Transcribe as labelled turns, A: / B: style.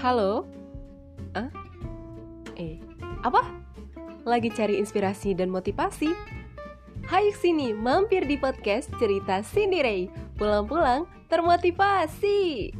A: Halo? Eh? Eh, apa? Lagi cari inspirasi dan motivasi? Hai sini, mampir di podcast cerita Cindy Ray. Pulang-pulang termotivasi.